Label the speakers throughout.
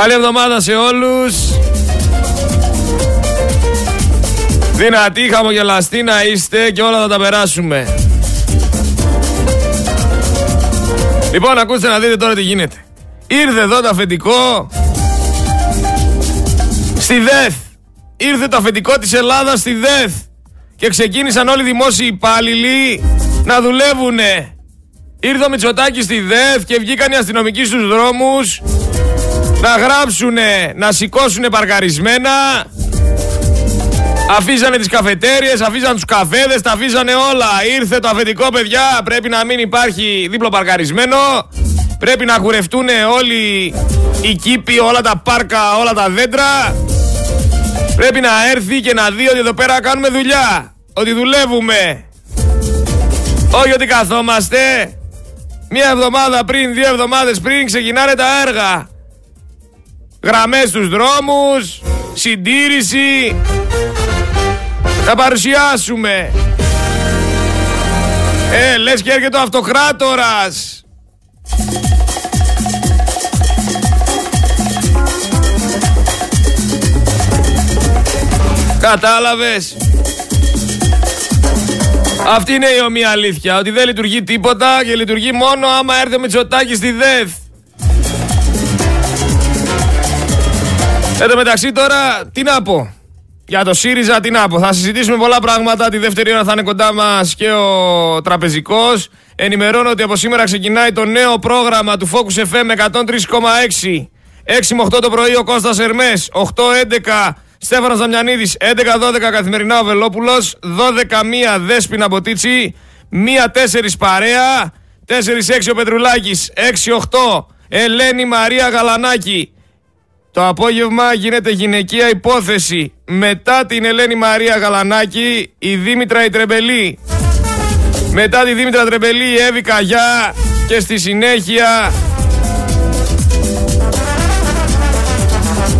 Speaker 1: Καλή εβδομάδα σε όλους. Δυνατοί, χαμογελαστοί να είστε και όλα θα τα περάσουμε. Λοιπόν, ακούστε να δείτε τώρα τι γίνεται. Ήρθε εδώ το αφεντικό στη ΔΕΘ. Ήρθε το αφεντικό της Ελλάδας στη ΔΕΘ. Και ξεκίνησαν όλοι οι δημόσιοι υπάλληλοι να δουλεύουνε. Ήρθε ο Μητσοτάκης στη ΔΕΘ και βγήκαν οι αστυνομικοί στους δρόμους να γράψουνε, να σηκώσουνε παρκαρισμένα. Αφήσανε τις καφετέριες, αφήσανε τους καφέδες, τα αφήσανε όλα. Ήρθε το αφεντικό παιδιά, πρέπει να μην υπάρχει δίπλο παρκαρισμένο. Πρέπει να κουρευτούν όλοι οι κήποι, όλα τα πάρκα, όλα τα δέντρα. Πρέπει να έρθει και να δει ότι εδώ πέρα κάνουμε δουλειά. Ότι δουλεύουμε. Όχι ότι καθόμαστε. Μία εβδομάδα πριν, δύο εβδομάδες πριν ξεκινάνε τα έργα. Γραμμές στους δρόμους, συντήρηση. Θα παρουσιάσουμε. Ε, λες και έρχεται ο αυτοκράτορας. Κατάλαβες. Αυτή είναι η ομοία αλήθεια. Ότι δεν λειτουργεί τίποτα και λειτουργεί μόνο άμα έρθει ο Μητσοτάκης στη ΔΕΘ. Εν τω μεταξύ τώρα τι να πω. Για το ΣΥΡΙΖΑ τι να πω. Θα συζητήσουμε πολλά πράγματα. Τη δεύτερη ώρα θα είναι κοντά μας και ο τραπεζικός. Ενημερώνω ότι από σήμερα ξεκινάει το νέο πρόγραμμα του Focus FM 103,6. 6 με 8 το πρωί ο Κώστας Ερμές. 8-11 Στέφανος Δαμιανίδης. 11-12 καθημερινά ο Βελόπουλος. 12-1 Δέσποινα Μποτίτσι. 1-4 Παρέα. 4-6 ο Πετρουλάκης. 6-8 Ελένη Μαρία Γαλανάκη. Το απόγευμα γίνεται γυναικεία υπόθεση. Μετά την Ελένη Μαρία Γαλανάκη, η Δήμητρα η Τρεμπελή. Μετά τη Δήμητρα Τρεμπελή, η Εύη Καγιά. Και στη συνέχεια...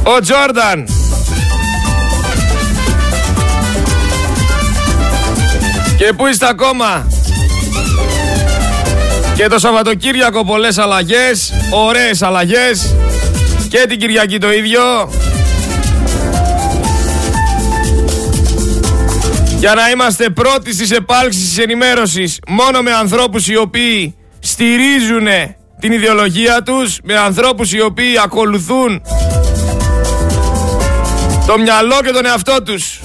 Speaker 1: Ο Τζόρνταν. Και πού είστε ακόμα; Και το Σαββατοκύριακο πολλές αλλαγές, ωραίες αλλαγές. Και την Κυριακή το ίδιο. Για να είμαστε πρώτοι στις επάλξεις της ενημέρωσης μόνο με ανθρώπους οι οποίοι στηρίζουν την ιδεολογία τους, με ανθρώπους οι οποίοι ακολουθούν το μυαλό και τον εαυτό τους.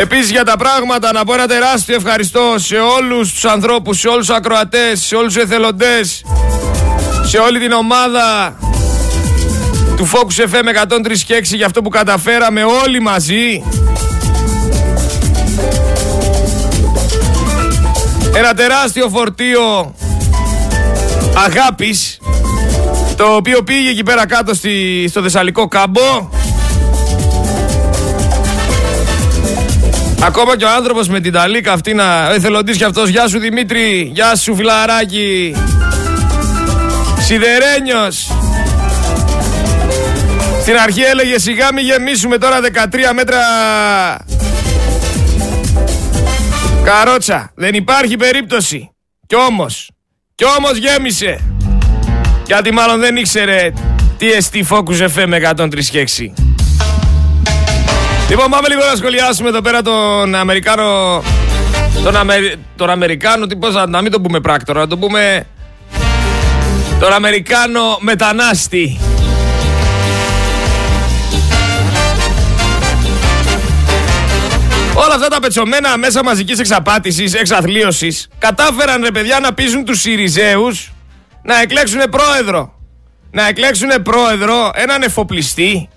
Speaker 1: Επίσης για τα πράγματα να πω ένα τεράστιο ευχαριστώ σε όλους τους ανθρώπους, σε όλους τους ακροατές, σε όλους τους εθελοντές, σε όλη την ομάδα του Focus FM 103 και 6 για αυτό που καταφέραμε όλοι μαζί. Ένα τεράστιο φορτίο αγάπης το οποίο πήγε εκεί πέρα κάτω στη, στο Θεσσαλικό κάμπο Ακόμα και ο άνθρωπος με την ταλίκα αυτή να. Εθελοντή κι αυτός. Γεια σου Δημήτρη. Γεια σου φιλαράκι. Σιδερένιος. Στην αρχή έλεγε σιγά μην γεμίσουμε τώρα 13 μέτρα Καρότσα. Δεν υπάρχει περίπτωση. Κι όμως. Κι όμως γέμισε. Γιατί μάλλον δεν ήξερε τι εστί Focus FM 103 Λοιπόν, πάμε λίγο να σχολιάσουμε εδώ πέρα τον Αμερικάνο. Τον, Αμε... τον Αμερικάνο, τι πώς, να μην το πούμε πράκτορα, να το πούμε. Τον Αμερικάνο μετανάστη. Όλα αυτά τα πετσομένα μέσα μαζικής εξαπάτησης, εξαθλίωσης, κατάφεραν ρε παιδιά να πείσουν τους Σιριζέους να εκλέξουν πρόεδρο. Να εκλέξουν πρόεδρο έναν εφοπλιστή,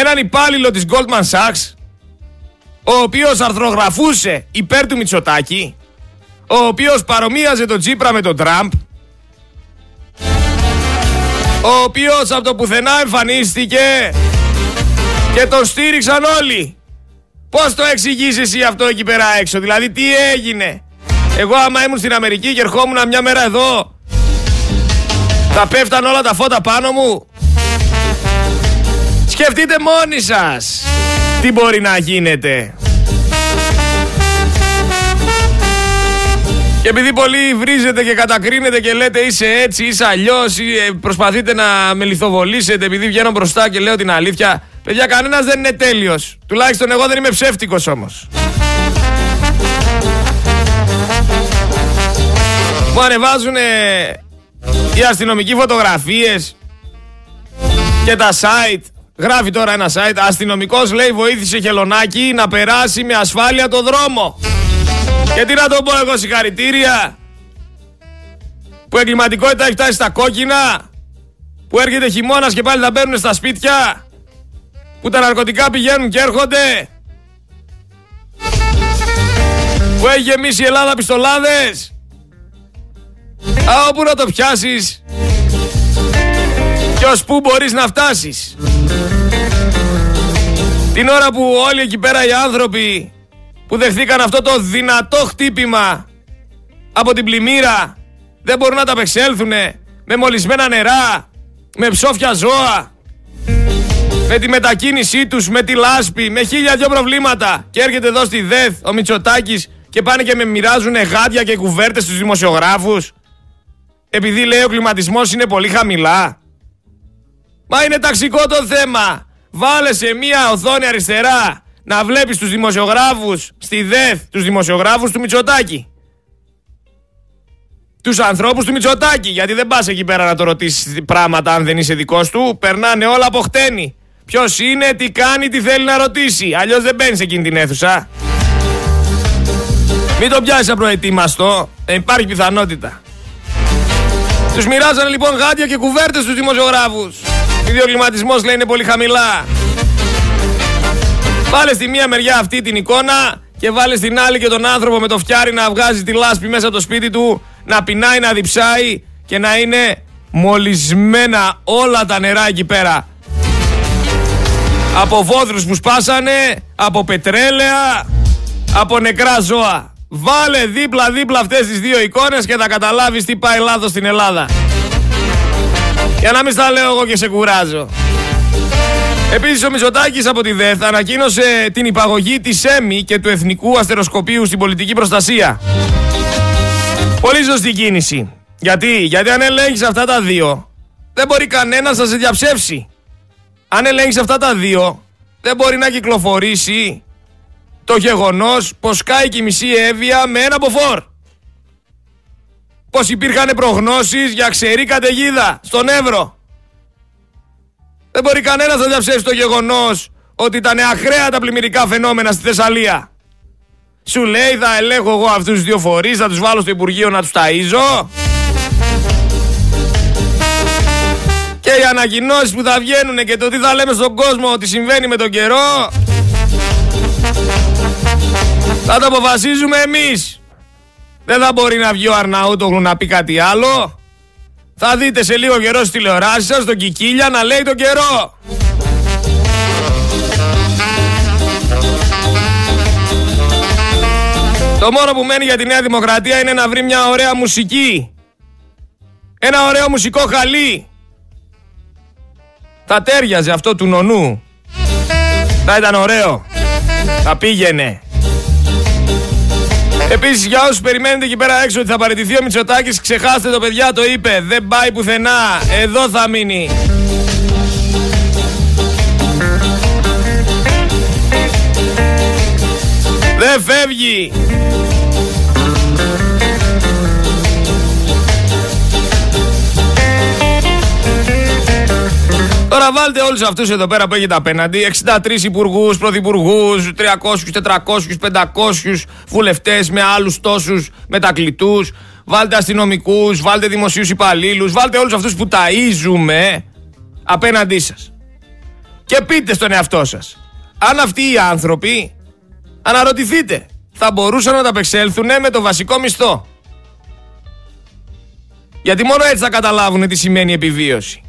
Speaker 1: έναν υπάλληλο της Goldman Sachs ο οποίος αρθρογραφούσε υπέρ του Μητσοτάκη ο οποίος παρομοίαζε τον Τσίπρα με τον Τραμπ ο οποίος από το πουθενά εμφανίστηκε και τον στήριξαν όλοι. Πώς το εξηγείς εσύ αυτό εκεί πέρα έξω, δηλαδή τι έγινε; Εγώ άμα ήμουν στην Αμερική και ερχόμουν μια μέρα εδώ θα πέφταν όλα τα φώτα πάνω μου Σκεφτείτε μόνοι σας τι μπορεί να γίνεται. Και επειδή πολλοί βρίζετε και κατακρίνετε και λέτε είσαι έτσι, είσαι αλλιώς, ή προσπαθείτε να με λιθοβολήσετε επειδή βγαίνω μπροστά και λέω την αλήθεια. Παιδιά, κανένας δεν είναι τέλειος. Τουλάχιστον εγώ δεν είμαι ψεύτικος όμως. Μου ανεβάζουν οι αστυνομικοί φωτογραφίες και τα site. Γράφει τώρα ένα site. Αστυνομικός λέει βοήθησε χελονάκι να περάσει με ασφάλεια το δρόμο. Και τι να το πω εγώ συγχαρητήρια. Που εγκληματικότητα έχει φτάσει στα κόκκινα. Που έρχεται χειμώνας και πάλι θα μπαίνουν στα σπίτια. Που τα ναρκωτικά πηγαίνουν και έρχονται. Που έχει γεμίσει η Ελλάδα πιστολάδες. Α, όπου να το πιάσεις και ως πού μπορείς να φτάσεις. Την ώρα που όλοι εκεί πέρα οι άνθρωποι που δεχθήκαν αυτό το δυνατό χτύπημα από την πλημμύρα δεν μπορούν να τα απεξέλθουν με μολυσμένα νερά, με ψόφια ζώα, με τη μετακίνησή τους, με τη λάσπη, με χίλια δυο προβλήματα και έρχεται εδώ στη ΔΕΘ ο Μητσοτάκης και πάνε και με μοιράζουν γάντια και κουβέρτες στους δημοσιογράφους επειδή λέει ο κλιματισμός είναι πολύ χαμηλά. Μα είναι ταξικό το θέμα. Βάλε σε μία οθόνη αριστερά να βλέπεις τους δημοσιογράφους στη ΔΕΘ, τους δημοσιογράφους του Μητσοτάκη. Τους ανθρώπους του Μητσοτάκη, γιατί δεν πας εκεί πέρα να το ρωτήσεις πράγματα αν δεν είσαι δικός του. Περνάνε όλα από χτένι. Ποιος είναι, τι κάνει, τι θέλει να ρωτήσει. Αλλιώς δεν μπαίνεις σε εκείνη την αίθουσα. Μην το πιάσεις απροετοίμαστο. Δεν υπάρχει πιθανότητα. Τους μοιράζανε λοιπόν γάντια και κουβέρτες στους δημοσιογράφους. ο κλιματισμός λέει είναι πολύ χαμηλά. Βάλε στη μία μεριά αυτή την εικόνα και βάλε στην άλλη και τον άνθρωπο με το φτιάρι να βγάζει τη λάσπη μέσα από το σπίτι του, να πεινάει, να διψάει και να είναι μολυσμένα όλα τα νερά εκεί πέρα. Από βόδρους που σπάσανε, από πετρέλαια, από νεκρά ζώα. Βάλε δίπλα-δίπλα αυτές τις δύο εικόνες και θα καταλάβεις τι πάει λάθος στην Ελλάδα. Για να μην στα λέω εγώ και σε κουράζω. Επίσης ο Μητσοτάκης από τη ΔΕΘ ανακοίνωσε την υπαγωγή της ΕΜΗ και του Εθνικού Αστεροσκοπείου στην πολιτική προστασία. Πολύ σωστή κίνηση. Γιατί, γιατί αν ελέγχεις αυτά τα δύο, δεν μπορεί κανένας να σε διαψεύσει. Αν ελέγχεις αυτά τα δύο, δεν μπορεί να κυκλοφορήσει το γεγονός πως κάει και η μισή Εύβοια με ένα μποφόρ. Πως υπήρχαν προγνώσεις για ξερή καταιγίδα στον Εύρο. Δεν μπορεί κανένας να διαψεύσει το γεγονός ότι ήταν αχρέα τα πλημμυρικά φαινόμενα στη Θεσσαλία. Σου λέει θα ελέγχω εγώ αυτούς τους δύο φορείς, θα τους βάλω στο Υπουργείο να τους ταΐζω. Και οι ανακοινώσεις που θα βγαίνουν και το τι θα λέμε στον κόσμο ότι συμβαίνει με τον καιρό θα το αποφασίζουμε εμείς. Δεν θα μπορεί να βγει ο Αρναούτογλου να πει κάτι άλλο. Θα δείτε σε λίγο καιρό στη τηλεοράση σας τον Κικίλια να λέει τον καιρό. Το μόνο που μένει για τη Νέα Δημοκρατία είναι να βρει μια ωραία μουσική. Ένα ωραίο μουσικό χαλί. Θα τέριαζε αυτό του νονού. Θα ήταν ωραίο. Θα πήγαινε. Επίσης, για όσους περιμένετε εκεί πέρα έξω ότι θα παραιτηθεί ο Μητσοτάκης, ξεχάστε το παιδιά, το είπε. Δεν πάει πουθενά. Εδώ θα μείνει. Δεν φεύγει. Τώρα βάλτε όλους αυτούς εδώ πέρα που έχετε απέναντι. 63 υπουργούς, πρωθυπουργούς, 300, 400, 500 βουλευτές με άλλους τόσους μετακλητούς. Βάλτε αστυνομικούς, βάλτε δημοσίους υπαλλήλους, βάλτε όλους αυτούς που ταΐζουμε απέναντί σας. Και πείτε στον εαυτό σας, αν αυτοί οι άνθρωποι, αναρωτηθείτε, θα μπορούσαν να τα απεξέλθουν με το βασικό μισθό. Γιατί μόνο έτσι θα καταλάβουν τι σημαίνει επιβίωση.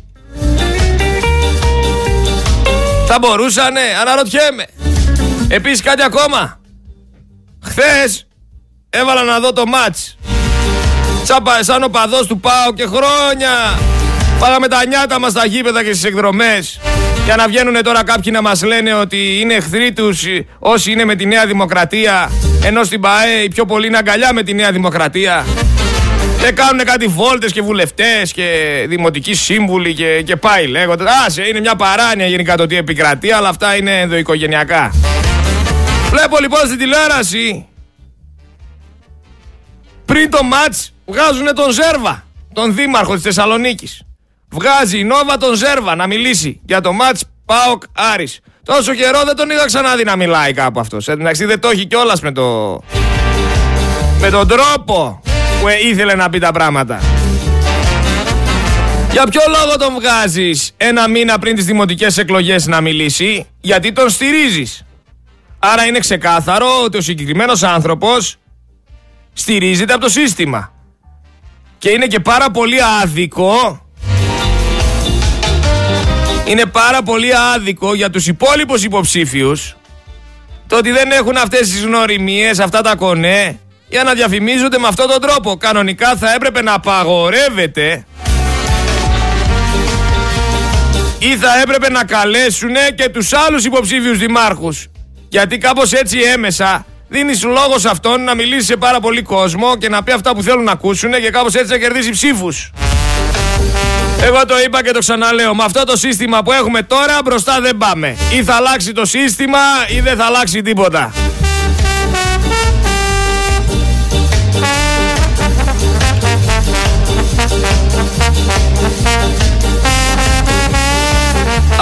Speaker 1: Θα μπορούσανε, αναρωτιέμαι. Επίσης κάτι ακόμα. Χθες έβαλα να δω το μάτς. Τσάπα σαν ο παδός του πάω και χρόνια. Πάγαμε τα νιάτα μας στα γήπεδα και στις εκδρομές. Για να βγαίνουν τώρα κάποιοι να μας λένε ότι είναι εχθροί τους όσοι είναι με τη Νέα Δημοκρατία ενώ στην ΠαΕ οι πιο πολλοί είναι αγκαλιά με τη Νέα Δημοκρατία και κάνουν κάτι βόλτες και βουλευτές και δημοτικοί σύμβουλοι και, και πάει λέγονται. Άσε, είναι μια παράνοια γενικά το τι επικρατεί, αλλά αυτά είναι ενδοοικογενειακά. Βλέπω λοιπόν στην τηλεόραση πριν το μάτς βγάζουν τον Ζέρβα, τον δήμαρχο της Θεσσαλονίκης. Βγάζει η Νόβα τον Ζέρβα να μιλήσει για το μάτς ΠΑΟΚ Άρης. Τόσο καιρό δεν τον είδα ξαναδεί να μιλάει κάπου αυτός. Εντάξει δεν το έχει κιόλας με το... με τον τρόπο που ήθελε να πει τα πράγματα. Για ποιο λόγο τον βγάζεις ένα μήνα πριν τις δημοτικές εκλογές να μιλήσει, γιατί τον στηρίζεις. Άρα είναι ξεκάθαρο ότι ο συγκεκριμένος άνθρωπος στηρίζεται από το σύστημα. Και είναι και πάρα πολύ άδικο είναι πάρα πολύ άδικο για τους υπόλοιπους υποψήφιους το ότι δεν έχουν αυτές τις γνωριμίες, αυτά τα κονέ για να διαφημίζονται με αυτόν τον τρόπο. Κανονικά θα έπρεπε να απαγορεύεται ή θα έπρεπε να καλέσουν και τους άλλους υποψήφιους δημάρχους. Γιατί κάπως έτσι έμεσα δίνεις λόγος σε αυτόν να μιλήσει σε πάρα πολύ κόσμο και να πει αυτά που θέλουν να ακούσουν και κάπως έτσι να κερδίσει ψήφους. Εγώ το είπα και το ξαναλέω. Με αυτό το σύστημα που έχουμε τώρα μπροστά δεν πάμε. Ή θα αλλάξει το σύστημα ή δεν θα αλλάξει τίποτα.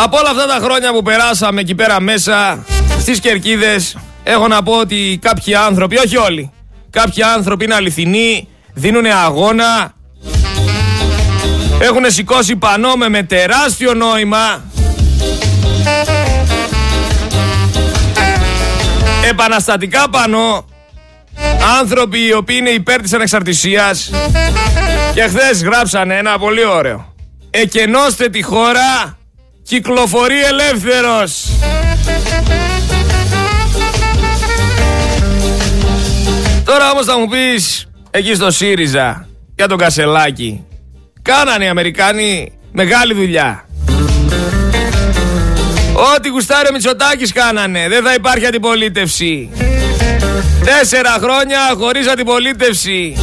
Speaker 1: Από όλα αυτά τα χρόνια που περάσαμε εκεί πέρα μέσα στις κερκίδες έχω να πω ότι κάποιοι άνθρωποι, όχι όλοι, κάποιοι άνθρωποι είναι αληθινοί, δίνουν αγώνα, έχουν σηκώσει πανό με, τεράστιο νόημα. Επαναστατικά πανό. Άνθρωποι οι οποίοι είναι υπέρ της ανεξαρτησίας. Και χθες γράψανε ένα πολύ ωραίο. Εκενώστε τη χώρα, κυκλοφορεί ελεύθερος. Τώρα όμως θα μου πεις εκεί στο ΣΥΡΙΖΑ για τον Κασελάκη Κάνανε οι Αμερικάνοι μεγάλη δουλειά. Ό,τι γουστάρει ο Μητσοτάκης κάνανε. Δεν θα υπάρχει αντιπολίτευση. Τέσσερα χρόνια χωρίς αντιπολίτευση.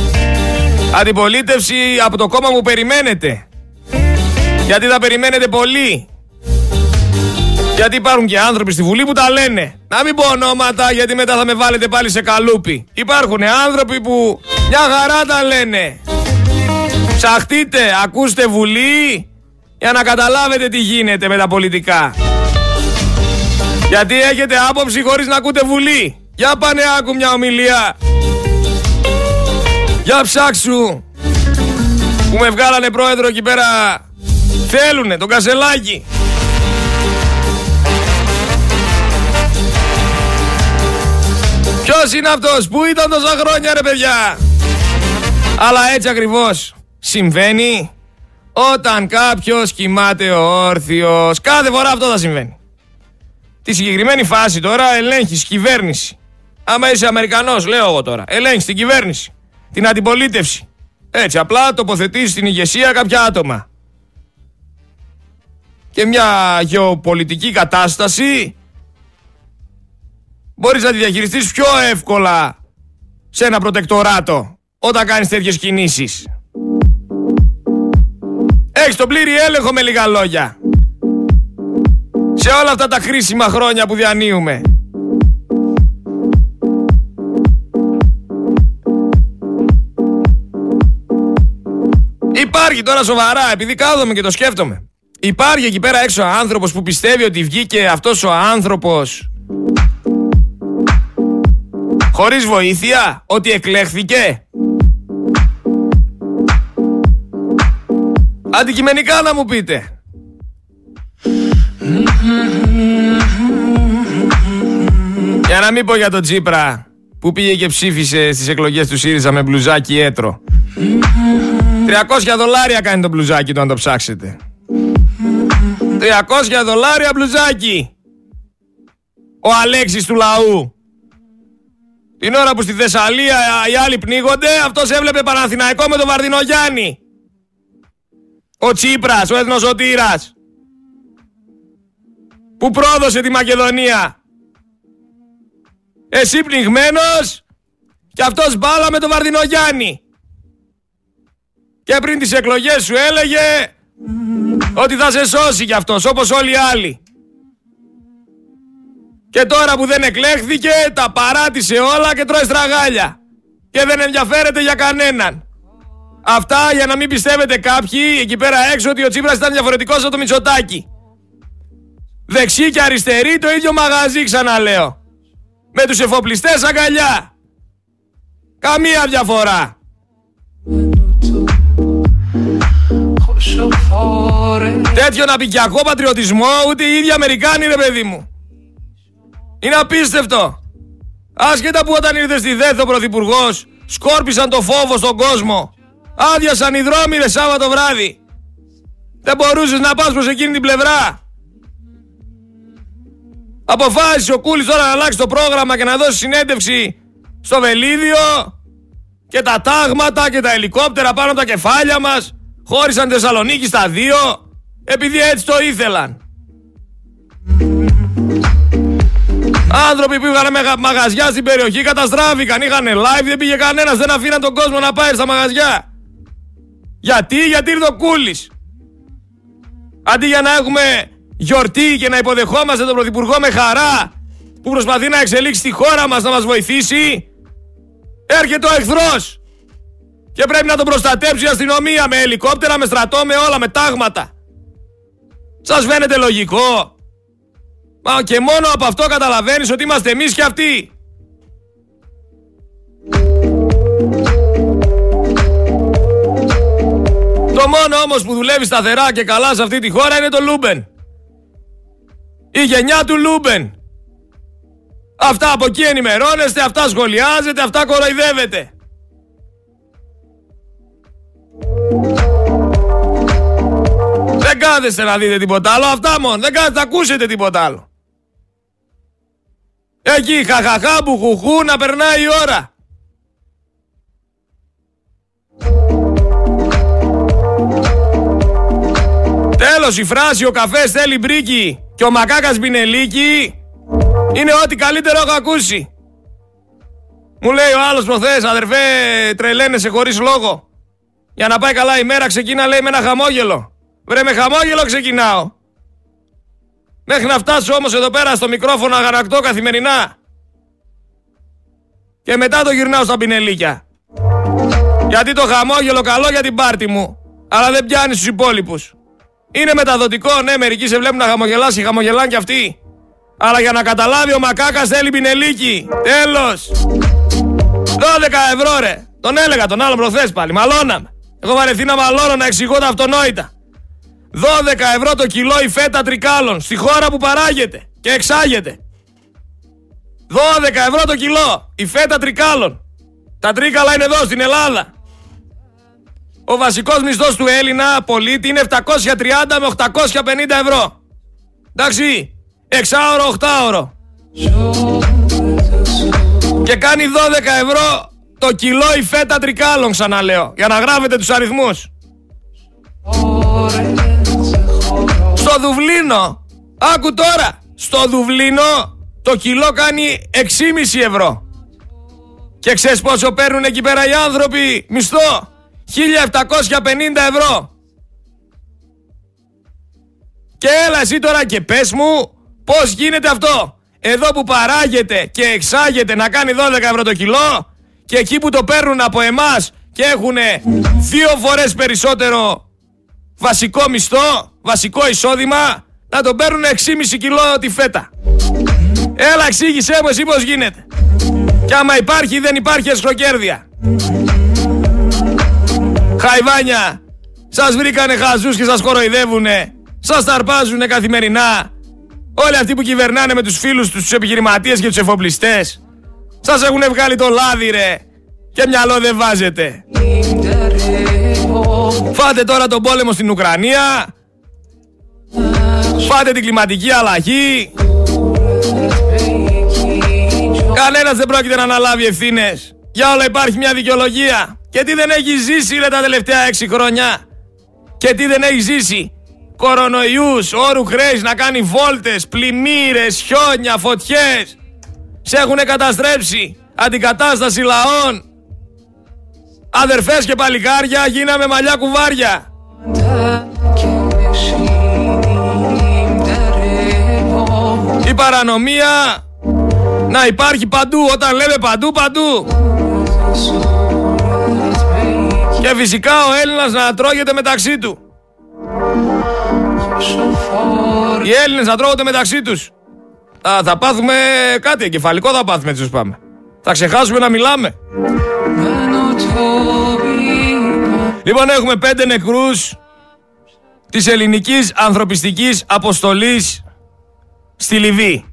Speaker 1: Αντιπολίτευση από το κόμμα που περιμένετε. Γιατί θα περιμένετε πολύ. Γιατί υπάρχουν και άνθρωποι στη Βουλή που τα λένε. Να μην πω ονόματα γιατί μετά θα με βάλετε πάλι σε καλούπι. Υπάρχουν άνθρωποι που μια χαρά τα λένε. Ψαχτείτε, ακούστε Βουλή για να καταλάβετε τι γίνεται με τα πολιτικά. Γιατί έχετε άποψη χωρίς να ακούτε Βουλή. Για πάνε άκου μια ομιλία. Για ψάξου. Που με βγάλανε πρόεδρο εκεί πέρα. Θέλουνε τον Κασελάκη. Ποιος είναι αυτός, πού ήταν τόσα χρόνια ρε παιδιά; Αλλά έτσι ακριβώς συμβαίνει όταν κάποιος κοιμάται όρθιος. Κάθε φορά αυτό θα συμβαίνει. Τη συγκεκριμένη φάση τώρα ελέγχεις κυβέρνηση. Άμα είσαι Αμερικανός, λέω εγώ τώρα, ελέγχεις την κυβέρνηση, την αντιπολίτευση. Έτσι, απλά τοποθετείς στην ηγεσία κάποια άτομα. Και μια γεωπολιτική κατάσταση μπορείς να τη διαχειριστείς πιο εύκολα σε ένα προτεκτοράτο όταν κάνεις τέτοιες κινήσεις. Έχεις τον πλήρη έλεγχο με λίγα λόγια. Σε όλα αυτά τα χρήσιμα χρόνια που διανύουμε. Υπάρχει τώρα σοβαρά, επειδή κάθομαι και το σκέφτομαι. Υπάρχει εκεί πέρα έξω άνθρωπος που πιστεύει ότι βγήκε αυτός ο άνθρωπος χωρίς βοήθεια, ότι εκλέχθηκε. Αντικειμενικά να μου πείτε. Για να μην πω για τον Τσίπρα που πήγε και ψήφισε στις εκλογές του ΣΥΡΙΖΑ με μπλουζάκι έτρο. 300 δολάρια κάνει το μπλουζάκι του αν το ψάξετε. 300 δολάρια μπλουζάκι. Ο Αλέξης του λαού. Την ώρα που στη Θεσσαλία οι άλλοι πνίγονται, αυτός έβλεπε Παναθηναϊκό με τον Βαρδινογιάννη. Ο Τσίπρας, ο Εθνοσωτήρας. που πρόδωσε τη Μακεδονία. Εσύ πνιγμένος και αυτός μπάλα με τον Βαρδινογιάννη. Και πριν τις εκλογές σου έλεγε ότι θα σε σώσει κι αυτός όπως όλοι οι άλλοι. Και τώρα που δεν εκλέχθηκε τα παράτησε όλα και τρώει στραγάλια. Και δεν ενδιαφέρεται για κανέναν. Αυτά για να μην πιστεύετε κάποιοι εκεί πέρα έξω ότι ο Τσίπρας ήταν διαφορετικός από το Μητσοτάκι. Δεξί και αριστερή το ίδιο μαγαζί ξαναλέω. Με τους εφοπλιστές αγκαλιά. Καμία διαφορά. Τέτοιο ναπικιακό πατριωτισμό ούτε οι ίδιοι Αμερικάνοι ρε παιδί μου. Είναι απίστευτο. Άσχετα που όταν ήρθε στη ΔΕΘ ο Πρωθυπουργός σκόρπισαν το φόβο στον κόσμο. Άδειασαν οι δρόμοι ρε Σάββατο βράδυ. Δεν μπορούσες να πας προς εκείνη την πλευρά. Αποφάσισε ο Κούλης τώρα να αλλάξει το πρόγραμμα και να δώσει συνέντευξη στο Βελίδιο και τα τάγματα και τα ελικόπτερα πάνω από τα κεφάλια μας χώρισαν Θεσσαλονίκη στα δύο επειδή έτσι το ήθελαν. Άνθρωποι που είχαν μαγαζιά στην περιοχή καταστράφηκαν, είχαν live, δεν πήγε κανένας, δεν αφήναν τον κόσμο να πάει στα μαγαζιά. Γιατί, γιατί ήρθε ο Κούλης; Αντί για να έχουμε γιορτή και να υποδεχόμαστε τον Πρωθυπουργό με χαρά που προσπαθεί να εξελίξει τη χώρα μας να μας βοηθήσει, έρχεται ο εχθρός και πρέπει να τον προστατέψει η αστυνομία με ελικόπτερα, με στρατό, με όλα, με τάγματα. Σας φαίνεται λογικό; Μα και μόνο από αυτό καταλαβαίνεις ότι είμαστε εμείς και αυτοί. Το μόνο όμως που δουλεύει σταθερά και καλά σε αυτή τη χώρα είναι το λούμπεν. Η γενιά του λούμπεν. Αυτά από εκεί ενημερώνεστε, αυτά σχολιάζετε, αυτά κοροϊδεύετε. Δεν κάθεστε να δείτε τίποτα άλλο, αυτά μόνο. Δεν κάθεστε να ακούσετε τίποτα άλλο. Εκεί χαχαχά μπουχουχού να περνάει η ώρα. Τέλος η φράση ο καφές θέλει μπρίκι και ο μακάκας μπινελίκι είναι ό,τι καλύτερο έχω ακούσει. Μου λέει ο άλλος προχθές αδερφέ τρελαίνεσαι χωρίς λόγο. Για να πάει καλά η μέρα ξεκίνα λέει με ένα χαμόγελο. Βρε με χαμόγελο ξεκινάω. Μέχρι να φτάσω όμως εδώ πέρα στο μικρόφωνο αγανακτώ καθημερινά. Και μετά το γυρνάω στα πινελίκια. Γιατί το χαμόγελο καλό για την πάρτη μου. Αλλά δεν πιάνει στους υπόλοιπους. Είναι μεταδοτικό, ναι, μερικοί σε βλέπουν να χαμογελάσει, χαμογελάνε κι αυτοί. Αλλά για να καταλάβει ο μακάκας θέλει πινελίκι. Τέλος. 12 ευρώ ρε. Τον έλεγα τον άλλο προθές πάλι. Μαλώναμε. Έχω βαρεθεί να μαλώνω να εξηγώ τα αυτονόητα. 12 ευρώ το κιλό η φέτα τρικάλων στη χώρα που παράγεται και εξάγεται. 12 ευρώ το κιλό η φέτα τρικάλων. Τα τρίκαλα είναι εδώ στην Ελλάδα. Ο βασικός μισθός του Έλληνα πολίτη είναι 730 με 850 ευρώ. Εντάξει, εξάωρο, οχτάωρο. Και κάνει 12 ευρώ το κιλό η φέτα τρικάλων ξαναλέω, για να γράφετε τους αριθμούς. Στο Δουβλίνο, άκου τώρα, στο Δουβλίνο το κιλό κάνει 6,5 ευρώ. Και ξέρεις πόσο παίρνουν εκεί πέρα οι άνθρωποι μισθό; 1750 ευρώ. Και έλα εσύ τώρα και πες μου πώς γίνεται αυτό; Εδώ που παράγεται και εξάγεται να κάνει 12 ευρώ το κιλό και εκεί που το παίρνουν από εμάς και έχουν δύο φορές περισσότερο βασικό μισθό, βασικό εισόδημα, να το παίρνουν 6,5 κιλό τη φέτα. Έλα εξήγησέ μου εσύ πώς γίνεται. Και άμα υπάρχει δεν υπάρχει εσχροκέρδια. Χαϊβάνια, σας βρήκανε χαζούς και σας κοροϊδεύουνε. Σας ταρπάζουνε καθημερινά. Όλοι αυτοί που κυβερνάνε με τους φίλους τους, τους επιχειρηματίες και τους εφοπλιστές. Σας έχουν βγάλει το λάδι ρε. Και μυαλό δεν βάζετε. Φάτε τώρα τον πόλεμο στην Ουκρανία. Φάτε την κλιματική αλλαγή. Κανένας δεν πρόκειται να αναλάβει ευθύνες. Για όλα υπάρχει μια δικαιολογία. Και τι δεν έχει ζήσει ρε τα τελευταία έξι χρόνια. Και τι δεν έχει ζήσει κορονοϊούς, όρου χρέης να κάνει βόλτες, πλημμύρες, χιόνια, φωτιές. Σε έχουν καταστρέψει. Αντικατάσταση λαών. Αδερφές και παλικάρια γίναμε μαλλιά κουβάρια. Παρανομία να υπάρχει παντού όταν λέμε παντού παντού. Και φυσικά ο Έλληνας να τρώγεται μεταξύ του. Οι Έλληνες να τρώγονται μεταξύ τους. Θα, θα πάθουμε κάτι εγκεφαλικό θα πάθουμε έτσι πάμε. Θα ξεχάσουμε να μιλάμε. Λοιπόν έχουμε πέντε νεκρούς της ελληνικής ανθρωπιστικής αποστολής στη Λιβύη.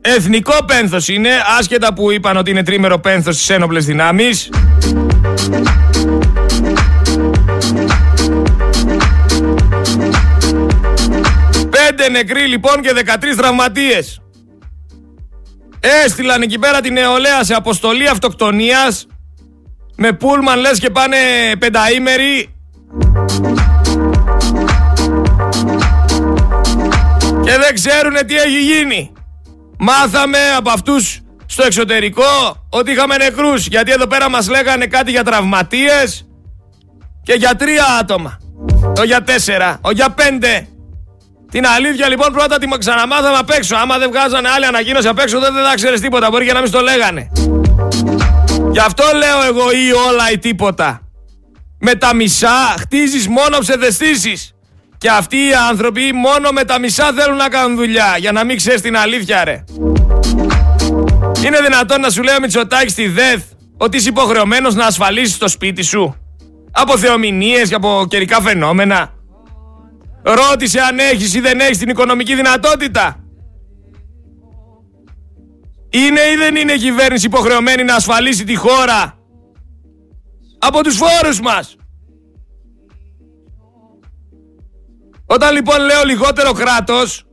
Speaker 1: Εθνικό πένθος είναι, άσχετα που είπαν ότι είναι τρίμερο πένθος στις ένοπλες δυνάμεις. Πέντε νεκροί λοιπόν και 13 τραυματίες. Έστειλαν εκεί πέρα την νεολαία σε αποστολή αυτοκτονίας με πούλμαν λες και πάνε πενταήμεροι και δεν ξέρουν τι έχει γίνει. Μάθαμε από αυτούς στο εξωτερικό ότι είχαμε νεκρούς γιατί εδώ πέρα μας λέγανε κάτι για τραυματίες και για τρία άτομα. Ο για τέσσερα, ο για πέντε. Την αλήθεια λοιπόν πρώτα την ξαναμάθαμε απ' έξω. Άμα δεν βγάζανε άλλη ανακοίνωση απ' έξω δεν θα ξέρεις τίποτα. Μπορεί και να μην στο λέγανε. Γι' αυτό λέω εγώ ή όλα ή τίποτα. Με τα μισά χτίζεις μόνο ψευδεστήσεις. Και αυτοί οι άνθρωποι μόνο με τα μισά θέλουν να κάνουν δουλειά. Για να μην ξέρεις την αλήθεια ρε. Είναι δυνατόν να σου λέει ο Μητσοτάκης στη ΔΕΘ ότι είσαι υποχρεωμένος να ασφαλίσεις το σπίτι σου; Από θεομηνίες και από καιρικά φαινόμενα; Ρώτησε αν έχεις ή δεν έχεις την οικονομική δυνατότητα. Είναι ή δεν είναι η κυβέρνηση υποχρεωμένη να ασφαλίσει τη χώρα; Από τους φόρους μας. Όταν λοιπόν λέω λιγότερο κράτος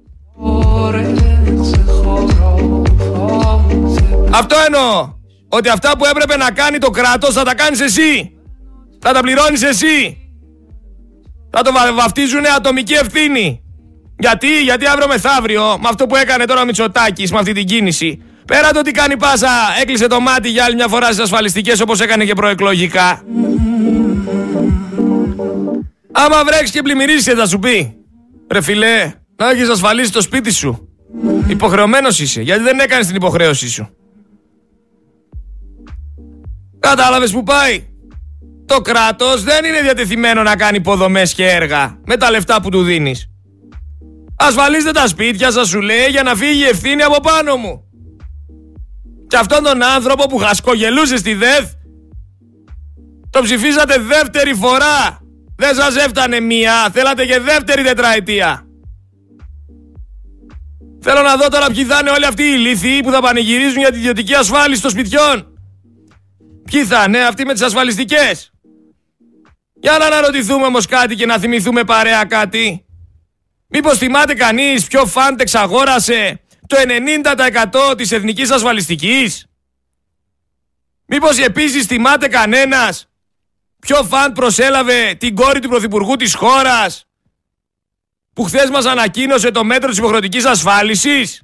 Speaker 1: Αυτό εννοώ. Ότι αυτά που έπρεπε να κάνει το κράτος θα τα κάνεις εσύ. Θα τα πληρώνεις εσύ. Θα το βαφτίζουν ατομική ευθύνη. Γιατί, γιατί αύριο μεθαύριο Με αυτό που έκανε τώρα ο Μητσοτάκης Με αυτή την κίνηση Πέρα το ότι κάνει πάσα έκλεισε το μάτι για άλλη μια φορά στις ασφαλιστικές όπως έκανε και προεκλογικά Άμα βρέξει και πλημμυρίσει θα σου πει. Ρε φιλέ, να έχεις ασφαλίσει το σπίτι σου. Υποχρεωμένος είσαι, γιατί δεν έκανες την υποχρέωσή σου. Κατάλαβες που πάει; Το κράτος δεν είναι διατεθειμένο να κάνει υποδομές και έργα με τα λεφτά που του δίνεις. Ασφαλίστε τα σπίτια σας, σου λέει, για να φύγει η ευθύνη από πάνω μου. Και αυτόν τον άνθρωπο που χασκογελούσε στη ΔΕΘ, το ψηφίσατε δεύτερη φορά δεν σας έφτανε μία, θέλατε και δεύτερη τετραετία. Θέλω να δω τώρα ποιοι θα είναι όλοι αυτοί οι λύθοι που θα πανηγυρίζουν για την ιδιωτική ασφάλιση των σπιτιών. Ποιοι θα είναι αυτοί με τις ασφαλιστικές; Για να αναρωτηθούμε όμως κάτι και να θυμηθούμε παρέα κάτι. Μήπως θυμάται κανείς ποιο fund εξαγόρασε το 90% της εθνικής ασφαλιστικής; Μήπως επίσης θυμάται κανένας Ποιο fund προσέλαβε την κόρη του Πρωθυπουργού της χώρας που χθες μας ανακοίνωσε το μέτρο της υποχρεωτικής ασφάλισης;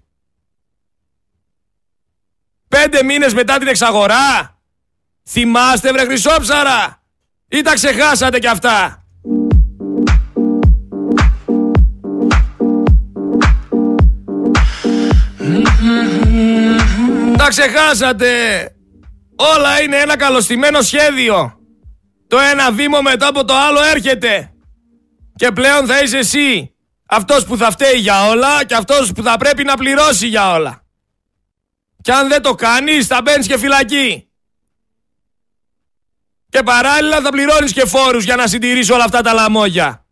Speaker 1: Πέντε μήνες μετά την εξαγορά; Θυμάστε βρε χρυσόψαρα. Ή τα ξεχάσατε κι αυτά; Τα ξεχάσατε. Όλα είναι ένα καλωστημένο σχέδιο. Το ένα βήμα μετά από το άλλο έρχεται. Και πλέον θα είσαι εσύ αυτός που θα φταίει για όλα και αυτός που θα πρέπει να πληρώσει για όλα. Και αν δεν το κάνεις θα μπαίνεις και φυλακή. Και παράλληλα θα πληρώνεις και φόρους για να συντηρείς όλα αυτά τα λαμόγια.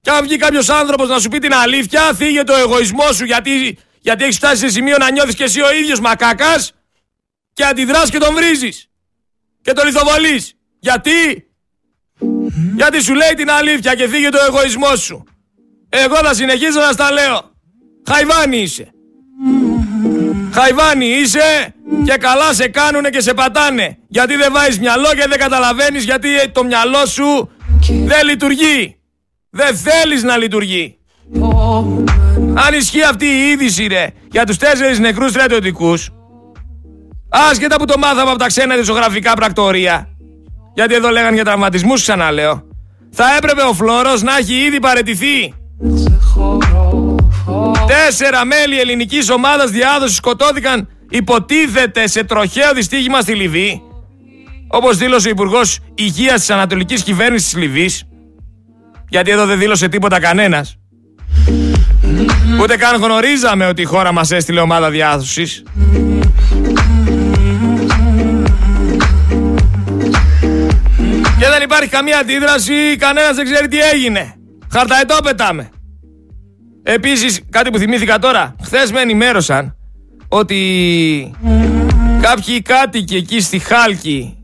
Speaker 1: Και αν βγει κάποιος άνθρωπος να σου πει την αλήθεια, θίγε το εγωισμό σου γιατί, γιατί έχεις φτάσει σε σημείο να νιώθεις και εσύ ο ίδιος μακάκας και αντιδράς και τον βρίζεις και το λιθοβολείς. Γιατί; Γιατί σου λέει την αλήθεια και φύγει το εγωισμό σου. Εγώ θα συνεχίσω να στα λέω. Χαϊβάνι είσαι. Χαϊβάνι είσαι και καλά σε κάνουνε και σε πατάνε. Γιατί δεν βάζεις μυαλό και δεν καταλαβαίνεις γιατί το μυαλό σου δεν λειτουργεί. Δεν θέλεις να λειτουργεί. Αν ισχύει αυτή η είδηση ρε για τους τέσσερις νεκρούς στρατιωτικούς άσχετα που το μάθαμε από τα ξένα δισογραφικά πρακτορία. Γιατί εδώ λέγανε για τραυματισμούς ξαναλέω. Θα έπρεπε ο Φλόρος να έχει ήδη παρετηθεί. Τέσσερα μέλη ελληνικής ομάδας διάδοσης σκοτώθηκαν υποτίθεται σε τροχαίο δυστύχημα στη Λιβύη. Όπως δήλωσε ο Υπουργός Υγείας της Ανατολικής Κυβέρνησης της Λιβύης. Γιατί εδώ δεν δήλωσε τίποτα κανένας. Ούτε καν γνωρίζαμε ότι η χώρα μας έστειλε ομάδα διάδοσης. Και δεν υπάρχει καμία αντίδραση, κανένας δεν ξέρει τι έγινε. Χαρταετό πετάμε. Επίσης, κάτι που θυμήθηκα τώρα, χθες με ενημέρωσαν ότι κάποιοι κάτοικοι εκεί στη Χάλκη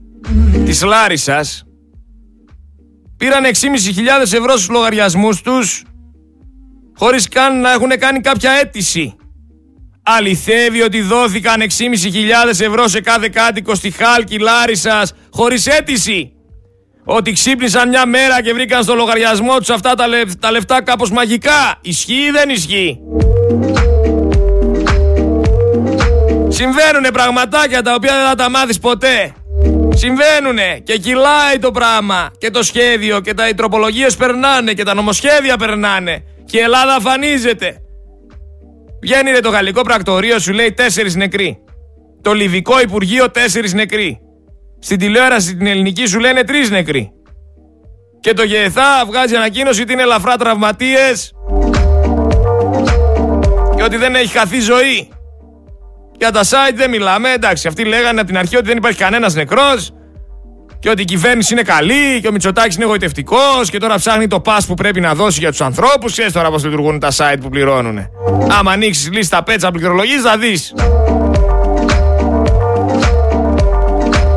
Speaker 1: της Λάρισας πήραν 6.500 ευρώ στους λογαριασμούς τους χωρίς καν να έχουν κάνει κάποια αίτηση. Αληθεύει ότι δόθηκαν 6.500 ευρώ σε κάθε κάτοικο στη Χάλκη Λάρισας χωρίς αίτηση. Ότι ξύπνησαν μια μέρα και βρήκαν στο λογαριασμό τους αυτά τα, τα λεφτά κάπως μαγικά. Ισχύει ή δεν ισχύει; Συμβαίνουνε πραγματάκια τα οποία δεν θα τα μάθεις ποτέ. Συμβαίνουνε και κυλάει το πράγμα και το σχέδιο και τα οι τροπολογίες περνάνε και τα νομοσχέδια περνάνε και η Ελλάδα αφανίζεται. Βγαίνει ρε το γαλλικό πρακτορείο σου λέει τέσσερις νεκροί. Το λιβικό υπουργείο τέσσερις νεκροί. Στην τηλεόραση την ελληνική σου λένε τρεις νεκροί. Και το ΓΕΘΑ βγάζει ανακοίνωση ότι είναι ελαφρά τραυματίες και ότι δεν έχει χαθεί ζωή. Για τα site δεν μιλάμε, εντάξει, αυτοί λέγανε από την αρχή ότι δεν υπάρχει κανένας νεκρός και ότι η κυβέρνηση είναι καλή και ο Μητσοτάκης είναι εγωιτευτικός και τώρα ψάχνει το pass που πρέπει να δώσει για τους ανθρώπους. Ξέρεις τώρα πώς λειτουργούν τα site που πληρώνουν. Άμα ανοίξεις λίστα πέτσα πληκτρολογή, θα δεις.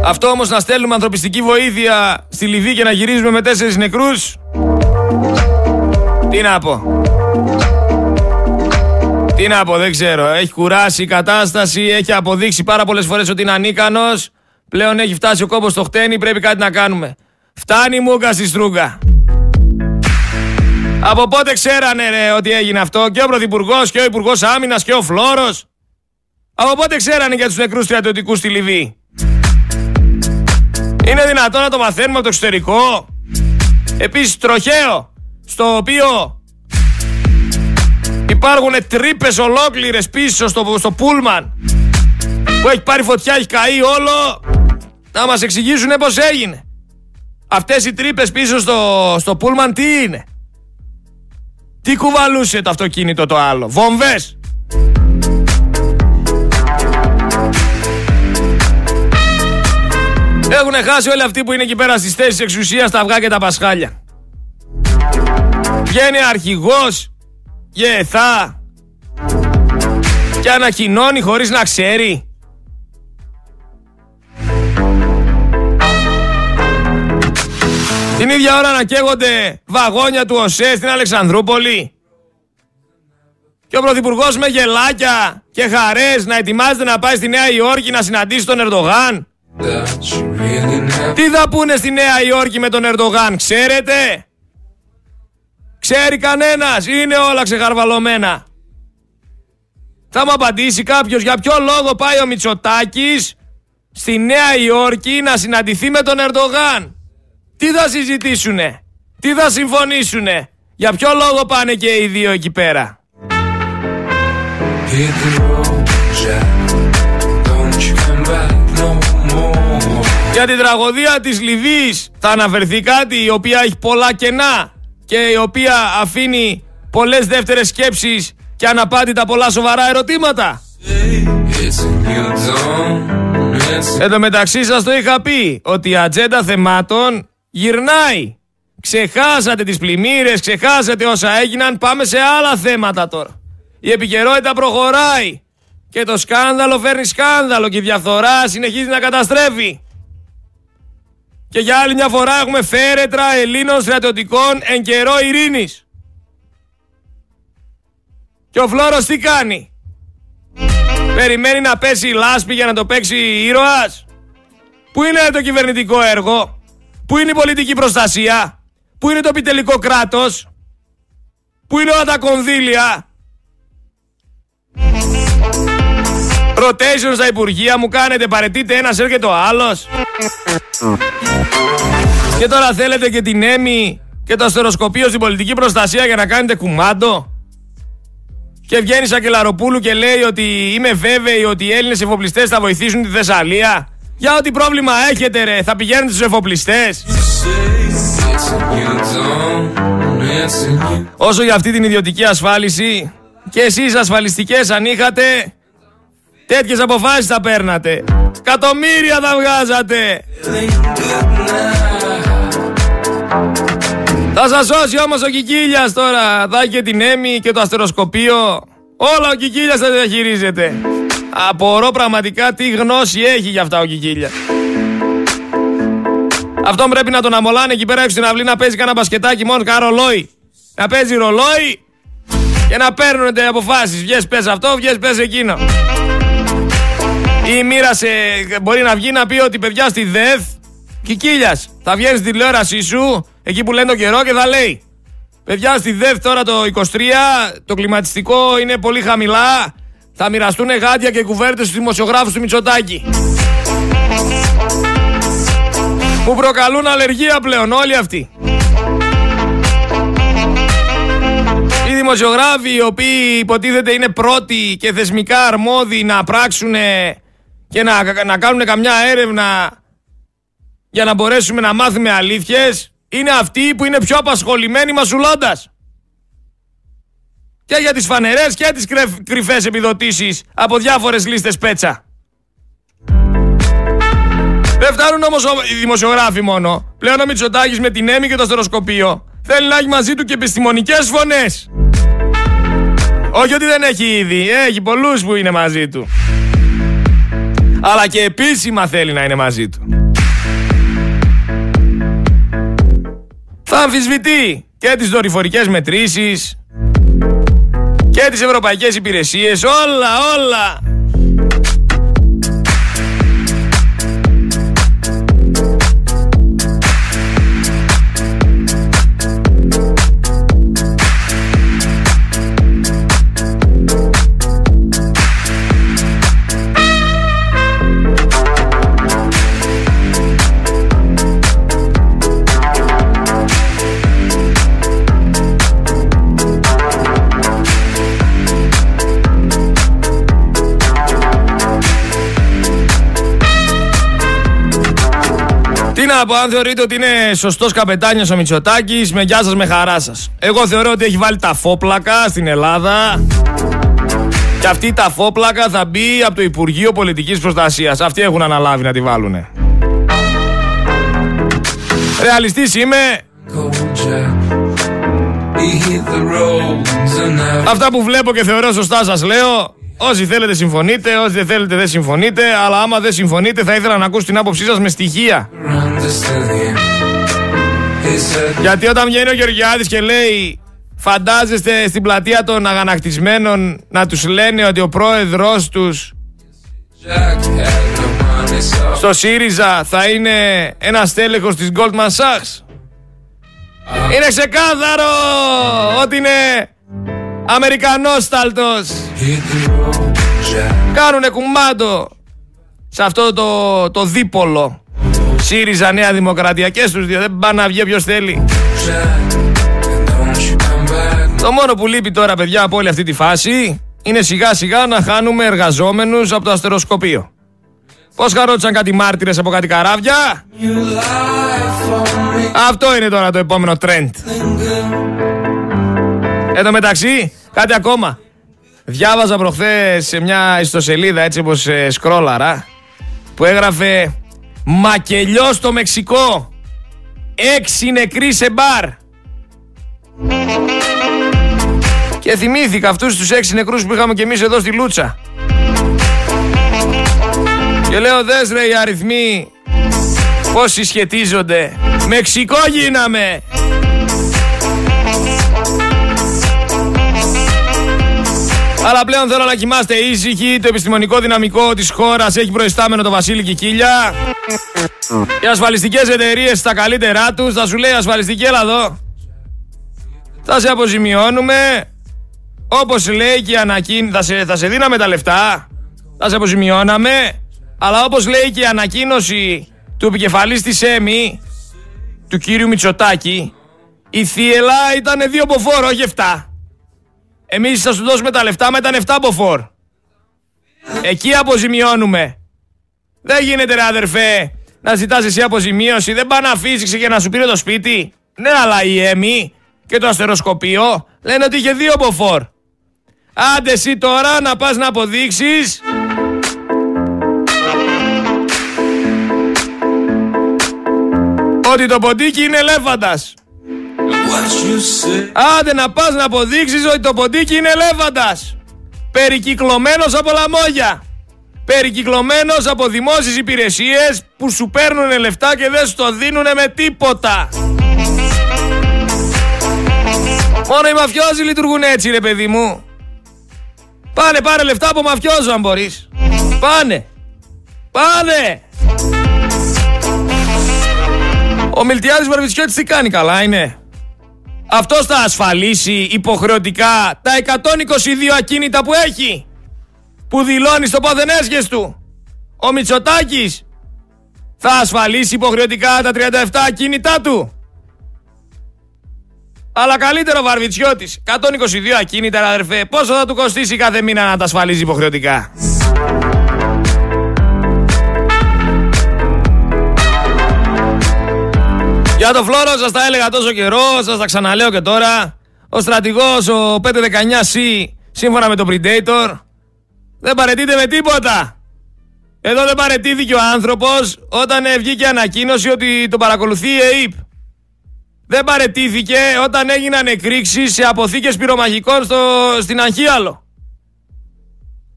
Speaker 1: Αυτό όμως να στέλνουμε ανθρωπιστική βοήθεια στη Λιβύη και να γυρίζουμε με τέσσερις νεκρούς. Τι να πω. Τι να πω, δεν ξέρω. Έχει κουράσει η κατάσταση, έχει αποδείξει πάρα πολλές φορές ότι είναι ανίκανος. Πλέον έχει φτάσει ο κόμπο στο χτένι, πρέπει κάτι να κάνουμε. Φτάνει η μούγκα στη στρούγκα. Από πότε ξέρανε ρε ότι έγινε αυτό και ο Πρωθυπουργός και ο Υπουργός Άμυνας και ο Φλόρος; Από πότε ξέρανε για τους νεκρούς στρατιωτικούς στη Λιβύη; Είναι δυνατόν να το μαθαίνουμε από το εξωτερικό; Επίσης τροχαίο, στο οποίο υπάρχουν τρύπες ολόκληρες πίσω στο, στο πούλμαν που έχει πάρει φωτιά, έχει καεί όλο να μας εξηγήσουν πώς έγινε. Αυτές οι τρύπες πίσω στο, στο πούλμαν τι είναι; Τι κουβαλούσε το αυτοκίνητο το άλλο; Βομβές. Έχουν χάσει όλοι αυτοί που είναι εκεί πέρα στις θέσεις εξουσίας τα αυγά και τα πασχάλια. Βγαίνει αρχηγός γεθά και ανακοινώνει χωρίς να ξέρει. Την ίδια ώρα να καίγονται βαγόνια του ΟΣΕ στην Αλεξανδρούπολη. Και ο Πρωθυπουργός με γελάκια και χαρές να ετοιμάζεται να πάει στη Νέα Υόρκη να συναντήσει τον Ερντογάν. Τι θα πούνε στη Νέα Υόρκη με τον Ερντογάν, ξέρετε; Ξέρει κανένας, είναι όλα ξεχαρβαλωμένα. Θα μου απαντήσει κάποιος για ποιο λόγο πάει ο Μητσοτάκης στη Νέα Υόρκη να συναντηθεί με τον Ερντογάν; Τι θα συζητήσουνε, τι θα συμφωνήσουνε, για ποιο λόγο πάνε και οι δύο εκεί πέρα; Για την τραγωδία της Λιβύης θα αναφερθεί κάτι η οποία έχει πολλά κενά και η οποία αφήνει πολλές δεύτερες σκέψεις και αναπάντητα πολλά σοβαρά ερωτήματα. Εν τω μεταξύ σας το είχα πει ότι η ατζέντα θεμάτων γυρνάει. Ξεχάσατε τις πλημμύρες, ξεχάσατε όσα έγιναν, πάμε σε άλλα θέματα τώρα. Η επικαιρότητα προχωράει και το σκάνδαλο φέρνει σκάνδαλο και η διαφθορά συνεχίζει να καταστρέφει. Και για άλλη μια φορά έχουμε φέρετρα Ελλήνων στρατιωτικών εν καιρό ειρήνης. Και ο Φλόρος τι κάνει; Περιμένει να πέσει η λάσπη για να το παίξει ήρωας. Πού είναι το κυβερνητικό έργο; Πού είναι η πολιτική προστασία; Πού είναι το επιτελικό κράτος; Πού είναι όλα τα κονδύλια; Rotation στα υπουργεία μου κάνετε, παρετείτε ένας έρχεται ο άλλος. Και τώρα θέλετε και την έμι και το αστεροσκοπείο στην πολιτική προστασία για να κάνετε κουμάντο. Και βγαίνει Σακελαροπούλου και λέει ότι είμαι βέβαιη ότι οι Έλληνες εφοπλιστές θα βοηθήσουν τη Θεσσαλία. Για ό,τι πρόβλημα έχετε ρε, θα πηγαίνετε στους εφοπλιστές. Όσο για αυτή την ιδιωτική ασφάλιση, και εσείς ασφαλιστικές αν είχατε, τέτοιες αποφάσεις θα παίρνατε. Κατομμύρια θα βγάζατε. Θα σας σώσει όμως ο Κικίλιας τώρα. Θα και την Έμι και το αστεροσκοπείο. Όλα ο Κικίλιας θα διαχειρίζεται. Απορώ πραγματικά τι γνώση έχει για αυτά ο Κικίλιας. Αυτό πρέπει να τον αμολάνε εκεί πέρα έξω στην αυλή να παίζει κανένα μπασκετάκι μόνο κανένα ρολόι. Να παίζει ρολόι και να παίρνουν αποφάσεις. Βγες πες αυτό, βγες πες εκείνο. Ή μοίρασε, μπορεί να βγει να πει ότι παιδιά στη ΔΕΘ Κικίλιας, θα βγαίνεις στη τηλεόρασή σου, εκεί που λένε το καιρό και θα λέει Παιδιά στη ΔΕΘ τώρα το 23, το κλιματιστικό είναι πολύ χαμηλά, θα μοιραστούν γάντια και κουβέρτες στους δημοσιογράφους του Μητσοτάκη. Μου προκαλούν αλλεργία πλέον όλοι αυτοί. Οι δημοσιογράφοι οι οποίοι υποτίθεται είναι πρώτοι και θεσμικά αρμόδιοι να πράξουν και να, να κάνουν καμιά έρευνα για να μπορέσουμε να μάθουμε αλήθειες είναι αυτοί που είναι πιο απασχολημένοι μασουλώντας. Και για τις φανερές και τις κρυφές επιδοτήσεις από διάφορες λίστες πέτσα. Δεν φτάνουν όμως οι δημοσιογράφοι μόνο. Πλέον ο Μητσοτάκης με την έμι και το στεροσκοπείο θέλει να έχει μαζί του και επιστημονικές φωνές. Όχι ότι δεν έχει ήδη, έχει πολλούς που είναι μαζί του. Αλλά και επίσημα θέλει να είναι μαζί του. θα αμφισβητεί και τις δορυφορικές μετρήσεις και τις ευρωπαϊκές υπηρεσίες, όλα, όλα. Να πω, αν θεωρείτε ότι είναι σωστός καπετάνιος ο Μητσοτάκης, με γεια σας, με χαρά σας. Εγώ θεωρώ ότι έχει βάλει τα φόπλακα στην Ελλάδα. Και αυτή τα φόπλακα θα μπει από το Υπουργείο Πολιτικής Προστασίας. Αυτοί έχουν αναλάβει να τη βάλουνε. Ρεαλιστής είμαι. Αυτά που βλέπω και θεωρώ σωστά σας λέω. Όσοι θέλετε συμφωνείτε, όσοι δεν θέλετε δεν συμφωνείτε, αλλά άμα δεν συμφωνείτε θα ήθελα να ακούσω την άποψή σας με στοιχεία. Γιατί όταν βγαίνει ο Γεωργιάδης και λέει φαντάζεστε στην πλατεία των αγανακτισμένων να τους λένε ότι ο πρόεδρος τους στο ΣΥΡΙΖΑ θα είναι ένας τέλεχος της Goldman Sachs. Είναι ξεκάθαρο ότι είναι Αμερικανόσταλτος. Κάνουνε κουμάντο Σε αυτό το, το δίπολο. ΣΥΡΙΖΑ Νέα Δημοκρατία. Και στους δύο δεν πάνε να βγει ποιος θέλει. Το μόνο που λείπει τώρα παιδιά από όλη αυτή τη φάση Είναι σιγά σιγά να χάνουμε εργαζόμενους από το αστεροσκοπείο. Πώς χαρόντουσαν κάτι μάρτυρες από κάτι καράβια; Αυτό είναι τώρα το επόμενο trend Εν τω μεταξύ, κάτι ακόμα. Διάβαζα προχθές σε μια ιστοσελίδα έτσι όπως ε, σκρόλαρα που έγραφε «Μακελιός στο Μεξικό, έξι νεκροί σε μπαρ». Και θυμήθηκα αυτούς τους έξι νεκρούς που είχαμε και εμείς εδώ στη Λούτσα. Και λέω δες ρε οι αριθμοί πώς συσχετίζονται. Μεξικό γίναμε. Αλλά πλέον θέλω να κοιμάστε ήσυχοι. Το επιστημονικό δυναμικό της χώρας έχει προϊστάμενο το Βασίλη Κικίλια. Οι ασφαλιστικές εταιρείες στα καλύτερά τους θα σου λέει ασφαλιστική, έλα εδώ. Θα σε αποζημιώνουμε. Όπως λέει και η ανακοίνωση, θα σε, θα σε δίναμε τα λεφτά. Θα σε αποζημιώναμε. Αλλά όπως λέει και η ανακοίνωση του επικεφαλής της ΕΜΗ, του κύριου Μητσοτάκη, η θύελα ήταν δύο μποφόρ, όχι 7. Εμείς θα σου δώσουμε τα λεφτά, μετά 7 μποφόρ. Εκεί αποζημιώνουμε. Δεν γίνεται ρε αδερφέ να ζητάς εσύ αποζημίωση. Δεν πάει να αφήσει και να σου πήρε το σπίτι. Ναι, αλλά η ΕΜΗ και το αστεροσκοπείο λένε ότι είχε δύο μποφόρ. Άντε εσύ τώρα να πας να αποδείξεις ότι το ποντίκι είναι ελέφαντας. Άντε να πας να αποδείξεις ότι το ποντίκι είναι ελέφαντας. Περικυκλωμένος από λαμόγια. Περικυκλωμένος από δημόσιες υπηρεσίες που σου παίρνουν λεφτά και δεν σου το δίνουν με τίποτα. Μόνο οι μαφιόζοι λειτουργούν έτσι ρε παιδί μου. Πάνε πάρε λεφτά από μαφιόζο αν μπορείς. Πάνε. Πάνε. Ο Μιλτιάδης Βαρβιτσιώτης τι κάνει καλά είναι; Αυτός θα ασφαλίσει υποχρεωτικά τα 122 ακίνητα που έχει. Που δηλώνει στο παθενέσγες του. Ο Μητσοτάκης θα ασφαλίσει υποχρεωτικά τα 37 ακίνητά του. Αλλά καλύτερο Βαρβιτσιώτης. 122 ακίνητα, αδερφέ. Πόσο θα του κοστίσει κάθε μήνα να τα ασφαλίζει υποχρεωτικά; Για το φλόρο σας τα έλεγα τόσο καιρό, σας τα ξαναλέω και τώρα. Ο στρατηγός, ο 519C, σύμφωνα με τον Predator, δεν παρετείται με τίποτα. Εδώ δεν παρετήθηκε ο άνθρωπος όταν βγήκε ανακοίνωση ότι το παρακολουθεί η ΕΕΠ. Δεν παρετήθηκε όταν έγιναν εκρήξεις σε αποθήκες πυρομαχικών στο, στην Αγχίαλο.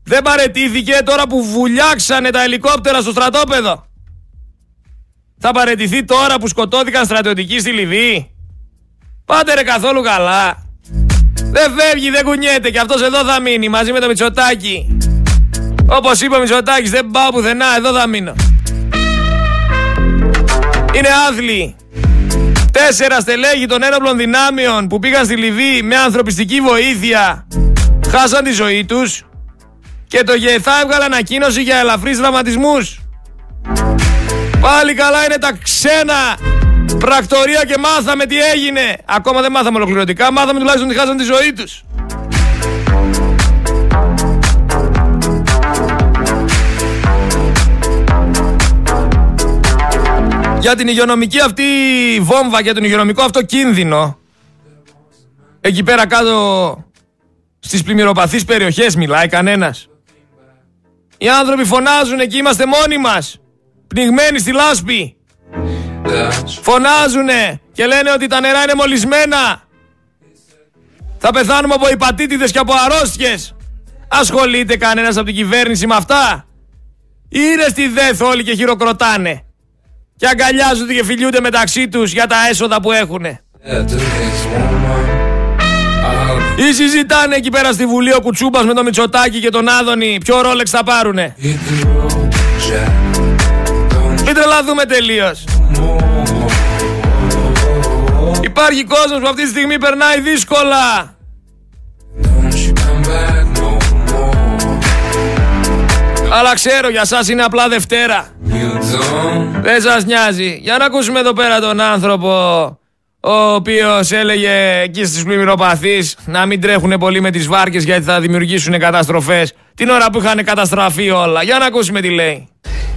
Speaker 1: Δεν παρετήθηκε τώρα που βουλιάξανε τα ελικόπτερα στο στρατόπεδο. Θα παρετηθεί τώρα που σκοτώθηκαν στρατιωτικοί στη Λιβύη. Πάτε ρε καθόλου καλά. Δεν φεύγει, δεν κουνιέται και αυτός εδώ θα μείνει μαζί με το Μητσοτάκι. Όπως είπε ο Μητσοτάκης δεν πάω πουθενά, εδώ θα μείνω. Είναι άθλοι. Τέσσερα στελέχη των ένοπλων δυνάμεων που πήγαν στη Λιβύη με ανθρωπιστική βοήθεια χάσαν τη ζωή τους και το ΓΕΘΑ έβγαλε ανακοίνωση για ελαφρύς δραματισμούς. Πάλι καλά είναι τα ξένα πρακτορία και μάθαμε τι έγινε. Ακόμα δεν μάθαμε ολοκληρωτικά, μάθαμε τουλάχιστον ότι χάσαν τη ζωή τους. Για την υγειονομική αυτή βόμβα, για τον υγειονομικό αυτό κίνδυνο, εκεί πέρα κάτω στις πλημμυροπαθείς περιοχές μιλάει κανένας. Οι άνθρωποι φωνάζουν εκεί είμαστε μόνοι μας πνιγμένοι στη λάσπη. Φωνάζουνε και λένε ότι τα νερά είναι μολυσμένα. Θα πεθάνουμε από υπατήτηδες και από αρρώστιες. Ασχολείται κανένας από την κυβέρνηση με αυτά; Είναι στη ΔΕΘ όλοι και χειροκροτάνε. Και αγκαλιάζονται και φιλιούνται μεταξύ τους για τα έσοδα που έχουνε. Ή συζητάνε εκεί πέρα στη Βουλή ο Κουτσούμπας με τον Μητσοτάκη και τον Άδωνη ποιο ρόλεξ θα πάρουνε. Μην τρελαθούμε τελείως. Υπάρχει κόσμος που αυτή τη στιγμή περνάει δύσκολα. Αλλά ξέρω για σας είναι απλά Δευτέρα. Δεν σας νοιάζει. Για να ακούσουμε εδώ πέρα τον άνθρωπο ο οποίος έλεγε εκεί στις πλημμυροπαθείς να μην τρέχουν πολύ με τις βάρκες γιατί θα δημιουργήσουν καταστροφές την ώρα που είχαν καταστραφεί όλα. Για να ακούσουμε τι λέει.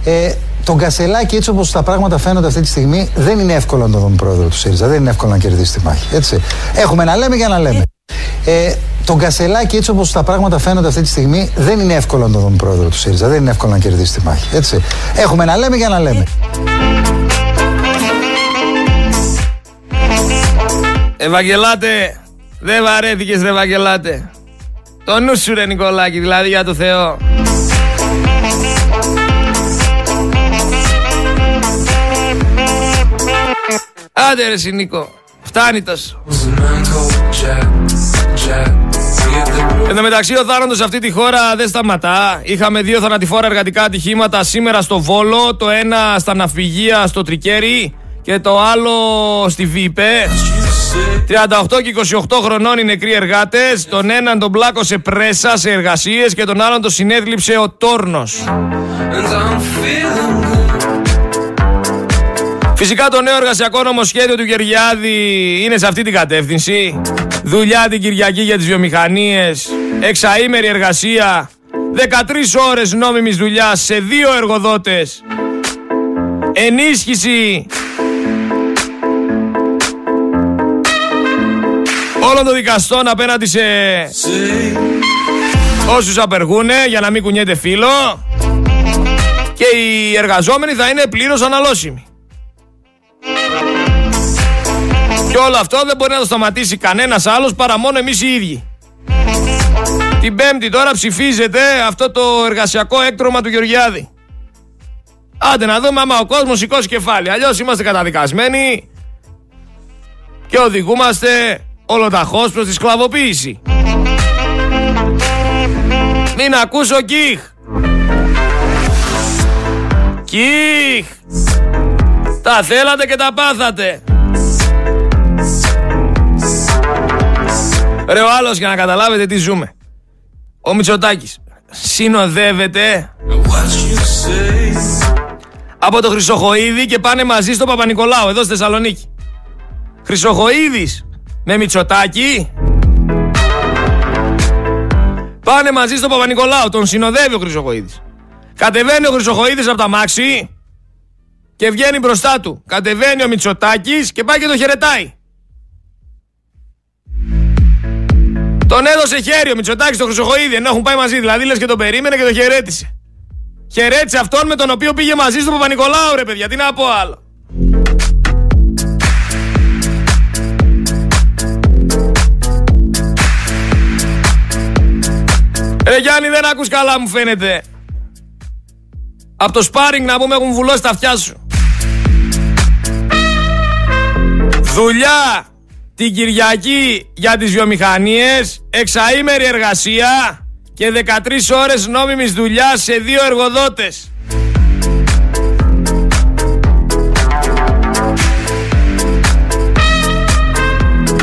Speaker 2: Ε, τον Κασελάκη, έτσι όπως τα πράγματα φαίνονται αυτή τη στιγμή, δεν είναι εύκολο να τον δούμε πρόεδρο του ΣΥΡΙΖΑ. Δεν είναι εύκολο να κερδίσει τη μάχη. Έτσι. Έχουμε να λέμε για να λέμε. Ε, τον Κασελάκη, έτσι όπως τα πράγματα φαίνονται αυτή τη στιγμή, δεν είναι εύκολο να τον δούμε πρόεδρο του ΣΥΡΙΖΑ. Δεν είναι εύκολο να κερδίσει τη μάχη. Έτσι. Έχουμε να λέμε για να λέμε.
Speaker 1: Ευαγγελάτε, δεν βαρέθηκες ρε Ευαγγελάτε. Το νου σου ρε Νικολάκη, δηλαδή για το Θεό. Άντε ρε Νίκο, φτάνει τόσο. Εν τω μεταξύ, ο θάνατος σε αυτή τη χώρα δεν σταματά. Είχαμε δύο θανατηφόρα εργατικά ατυχήματα σήμερα στο Βόλο. Το ένα στα ναυπηγεία στο Τρικέρι και το άλλο στη ΒΥΠΕ. 38 και 28 χρονών οι νεκροί εργάτες. Τον έναν τον πλάκωσε πρέσα σε εργασίες και τον άλλον τον συνέδλιψε ο Τόρνος. Φυσικά το νέο εργασιακό νομοσχέδιο του Γεωργιάδη είναι σε αυτή την κατεύθυνση. Δουλειά την Κυριακή για τις βιομηχανίες, εξαήμερη εργασία, 13 ώρες νόμιμης δουλειάς σε δύο εργοδότες, ενίσχυση. Όλων των δικαστών απέναντι σε όσους απεργούνε για να μην κουνιέται φίλο και οι εργαζόμενοι θα είναι πλήρως αναλώσιμοι. Και όλο αυτό δεν μπορεί να το σταματήσει κανένας άλλος παρά μόνο εμείς οι ίδιοι. Την Πέμπτη τώρα ψηφίζεται αυτό το εργασιακό έκτρωμα του Γεωργιάδη. Άντε να δούμε άμα ο κόσμος σηκώσει κεφάλι. Αλλιώς είμαστε καταδικασμένοι και οδηγούμαστε ολοταχώς προς τη σκλαβοποίηση. Μην ακούσω κιχ. Κιχ. Τα θέλατε και τα πάθατε. Ρε ο άλλος για να καταλάβετε τι ζούμε. Ο Μητσοτάκης συνοδεύεται από το Χρυσοχοίδη και πάνε μαζί στο Παπα-Νικολάου εδώ στη Θεσσαλονίκη. Χρυσοχοίδης με Μητσοτάκη πάνε μαζί στο Παπα-Νικολάου. Τον συνοδεύει ο Χρυσοχοίδης. Κατεβαίνει ο Χρυσοχοίδης από τα μάξι και βγαίνει μπροστά του. Κατεβαίνει ο Μητσοτάκης και πάει και το χαιρετάει. Τον έδωσε χέρι ο Μητσοτάκης στο Χρυσοχοίδη, ενώ έχουν πάει μαζί. Δηλαδή λες και τον περίμενε και τον χαιρέτησε. Χαιρέτησε αυτόν με τον οποίο πήγε μαζί στο Παπα-Νικολάου, ρε παιδιά. Τι να πω άλλο. Ρε Γιάννη δεν ακούς καλά μου φαίνεται Από το σπάρινγκ να πούμε έχουν βουλώσει τα αυτιά σου Δουλειά την Κυριακή για τις βιομηχανίες, εξαήμερη εργασία και 13 ώρες νόμιμης δουλειάς σε δύο εργοδότες.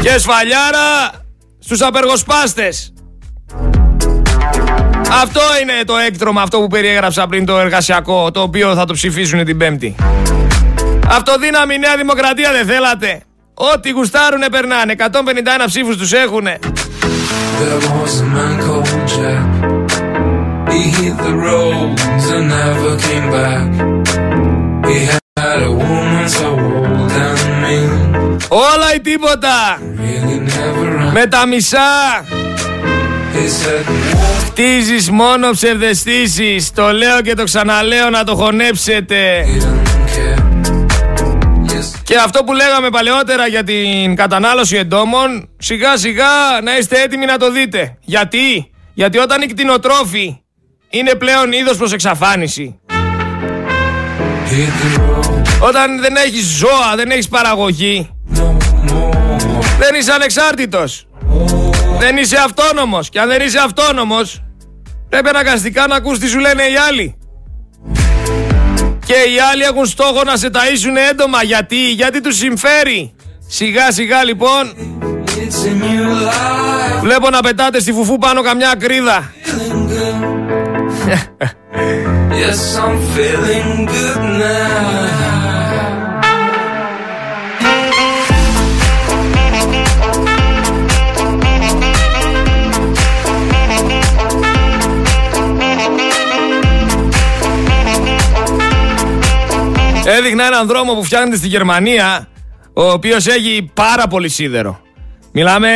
Speaker 1: Και σφαλιάρα στους απεργοσπάστες. Αυτό είναι το έκτρωμα αυτό που περιέγραψα πριν το εργασιακό, το οποίο θα το ψηφίσουν την Πέμπτη. Αυτοδύναμη Νέα Δημοκρατία δεν θέλατε; Ό,τι γουστάρουνε περνάνε. 151 ψήφους τους έχουνε. Όλα ή τίποτα. Με τα μισά. Χτίζεις μόνο ψευδεστήσεις. Το λέω και το ξαναλέω να το χωνέψετε και αυτό που λέγαμε παλαιότερα για την κατανάλωση εντόμων, σιγά σιγά να είστε έτοιμοι να το δείτε. Γιατί; Γιατί όταν οι κτηνοτρόφοι είναι πλέον είδος προς εξαφάνιση. Όταν δεν έχεις ζώα, δεν έχεις παραγωγή. Δεν είσαι ανεξάρτητος. Δεν είσαι αυτόνομος. Και αν δεν είσαι αυτόνομος, πρέπει αναγκαστικά να ακούς τι σου λένε οι άλλοι. Και οι άλλοι έχουν στόχο να σε ταΐσουν έντομα. Γιατί, γιατί τους συμφέρει. Σιγά σιγά λοιπόν. Βλέπω να πετάτε στη φουφού πάνω καμιά κρίδα. yes, I'm feeling good now. Έδειχνα έναν δρόμο που φτιάχνεται στη Γερμανία, ο οποίος έχει πάρα πολύ σίδερο. Μιλάμε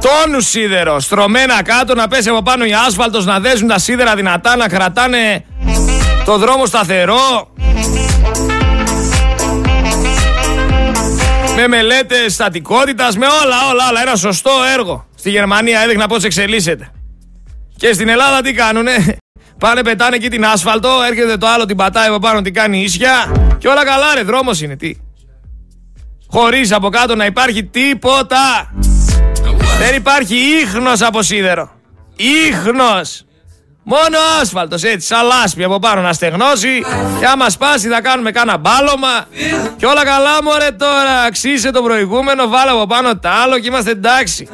Speaker 1: τόνους σίδερο, στρωμένα κάτω, να πέσει από πάνω η άσφαλτος, να δέσουν τα σίδερα δυνατά, να κρατάνε το δρόμο σταθερό. Με μελέτες στατικότητας, με όλα, όλα, όλα. Ένα σωστό έργο. Στη Γερμανία έδειχνα πώς εξελίσσεται. Και στην Ελλάδα τι κάνουνε; Πάνε πετάνε εκεί την άσφαλτο, έρχεται το άλλο την πατάει από πάνω, την κάνει ίσια και όλα καλά ρε, δρόμος είναι, τι. Χωρίς από κάτω να υπάρχει τίποτα. Δεν υπάρχει ίχνος από σίδερο. Ίχνος. Μόνο άσφαλτος έτσι, σαν λάσπη από πάνω να στεγνώσει και άμα σπάσει θα κάνουμε κάνα μπάλωμα και όλα καλά μωρέ τώρα, αξίσε το προηγούμενο, βάλε από πάνω τα άλλο και είμαστε εντάξει.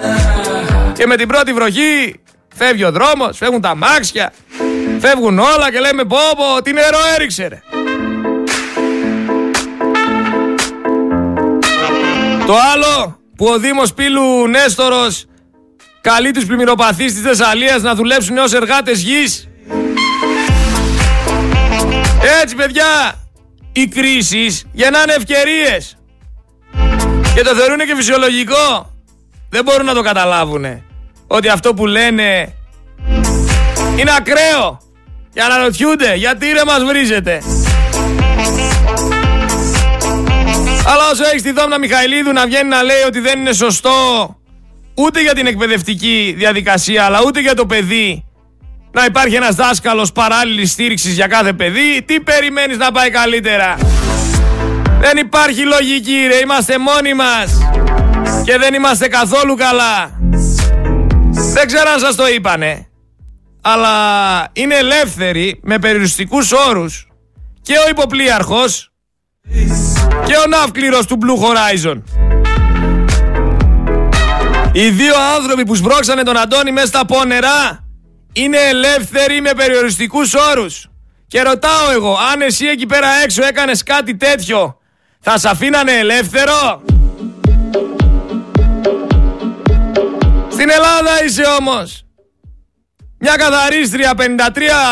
Speaker 1: Και με την πρώτη βροχή φεύγει ο δρόμος, φεύγουν τα μάξια, φεύγουν όλα και λέμε πω πω, τι νερό έριξε ρε. Το άλλο που ο Δήμος Πύλου Νέστορος καλεί τους πλημμυροπαθείς της Θεσσαλίας να δουλέψουν ως εργάτες γης. Έτσι παιδιά, οι κρίσεις γεννάνε ευκαιρίες. Και το θεωρούν και φυσιολογικό. Δεν μπορούν να το καταλάβουν. Ότι αυτό που λένε είναι ακραίο. Και αναρωτιούνται γιατί ρε μας βρίζετε. Αλλά όσο έχεις τη Δόμνα Μιχαηλίδου να βγαίνει να λέει ότι δεν είναι σωστό ούτε για την εκπαιδευτική διαδικασία αλλά ούτε για το παιδί να υπάρχει ένας δάσκαλος παράλληλης στήριξης για κάθε παιδί, τι περιμένεις να πάει καλύτερα; Δεν υπάρχει λογική ρε, είμαστε μόνοι μας και δεν είμαστε καθόλου καλά. Δεν ξέρω αν σας το είπανε, αλλά είναι ελεύθεροι με περιοριστικούς όρους και ο υποπλήρχος και ο ναύκληρος του Blue Horizon. Οι δύο άνθρωποι που σμπρώξανε τον Αντώνη μέσα στα πόνερα είναι ελεύθεροι με περιοριστικούς όρους. Και ρωτάω εγώ, αν εσύ εκεί πέρα έξω έκανες κάτι τέτοιο, θα σε αφήνανε ελεύθερο; Στην Ελλάδα είσαι όμως. Μια καθαρίστρια 53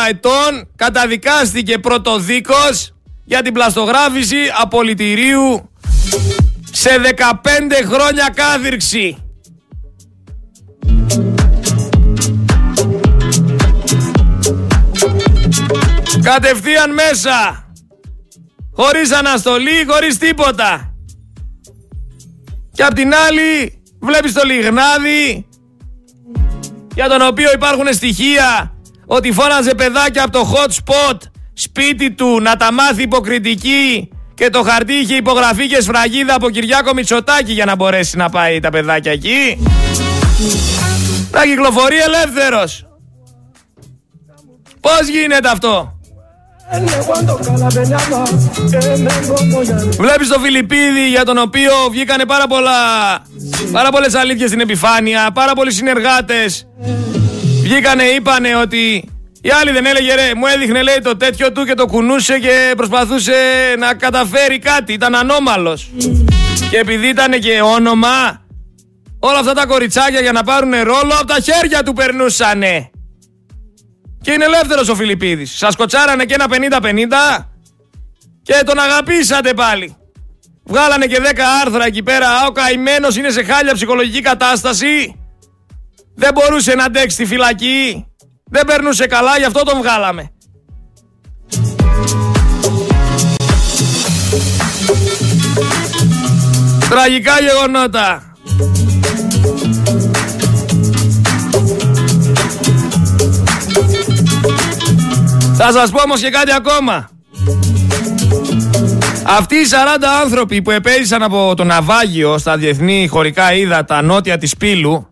Speaker 1: ετών καταδικάστηκε πρωτοδίκος για την πλαστογράφηση απολυτηρίου σε 15 χρόνια κάθυρξη. Κατευθείαν μέσα. Χωρίς αναστολή, χωρίς τίποτα. Και απ' την άλλη βλέπεις το λιγνάδι για τον οποίο υπάρχουν στοιχεία ότι φώναζε παιδάκια από το hot spot σπίτι του να τα μάθει υποκριτική και το χαρτί είχε υπογραφεί και σφραγίδα από Κυριάκο Μητσοτάκη για να μπορέσει να πάει τα παιδάκια εκεί. Να κυκλοφορεί ελεύθερος. Πώς γίνεται αυτό; Βλέπεις το Φιλιππίδη για τον οποίο βγήκανε πάρα πολλά Πάρα πολλές αλήθειες στην επιφάνεια Πάρα πολλοί συνεργάτες Βγήκανε είπανε ότι η άλλη δεν έλεγε ρε, μου έδειχνε λέει το τέτοιο του και το κουνούσε και προσπαθούσε να καταφέρει κάτι. Ήταν ανώμαλος. Και επειδή ήταν και όνομα, όλα αυτά τα κοριτσάκια για να πάρουν ρόλο από τα χέρια του περνούσανε. Και είναι ελεύθερος ο Φιλιππίδης. Σας κοτσάρανε και ένα 50-50 και τον αγαπήσατε πάλι. Βγάλανε και 10 άρθρα εκεί πέρα. Ο καημένος είναι σε χάλια ψυχολογική κατάσταση. Δεν μπορούσε να αντέξει τη φυλακή. Δεν περνούσε καλά, γι' αυτό τον βγάλαμε. Τραγικά γεγονότα. Θα σας πω όμως και κάτι ακόμα. Αυτοί οι 40 άνθρωποι που επέζησαν από το ναυάγιο στα διεθνή χωρικά ύδατα νότια της Πύλου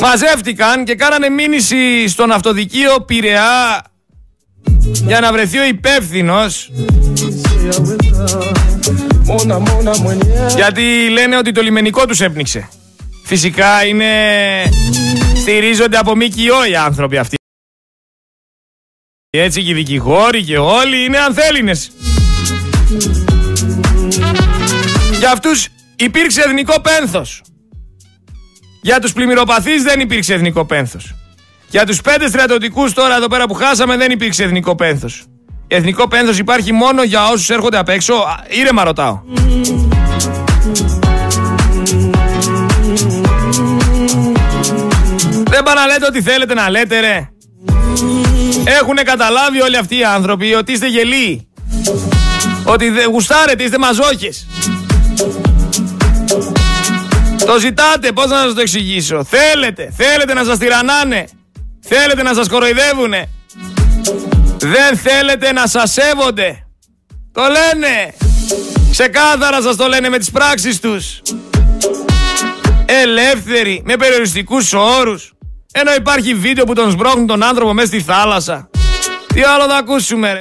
Speaker 1: μαζεύτηκαν και κάνανε μήνυση στον αυτοδικείο Πειραιά για να βρεθεί ο υπεύθυνος. Γιατί λένε ότι το λιμενικό τους έπνιξε. Φυσικά είναι... Στηρίζονται από ΜΚΟ οι άνθρωποι αυτοί. Έτσι και οι δικηγόροι και όλοι είναι ανθέλινες. Για αυτούς υπήρξε εθνικό πένθος. Για τους πλημμυροπαθείς δεν υπήρξε εθνικό πένθος. Για τους πέντε στρατιωτικούς τώρα εδώ πέρα που χάσαμε δεν υπήρξε εθνικό πένθος. Εθνικό πένθος υπάρχει μόνο για όσους έρχονται απ' έξω. Ήρεμα ρωτάω. Δεν πάνε να λέτε ό,τι θέλετε να λέτε ρε. Έχουν καταλάβει όλοι αυτοί οι άνθρωποι ότι είστε γελοί. Ότι δεν γουστάρετε, είστε μαζόχες. Το ζητάτε, πώς να σας το εξηγήσω. Θέλετε, θέλετε να σας τυραννάνε. Θέλετε να σας κοροϊδεύουνε. Δεν θέλετε να σας σέβονται. Το λένε. Ξεκάθαρα σας το λένε με τις πράξεις τους. ελεύθεροι, με περιοριστικούς όρους. Ενώ υπάρχει βίντεο που τον σμπρώχνουν τον άνθρωπο μέσα στη θάλασσα. Τι άλλο θα ακούσουμε ρε;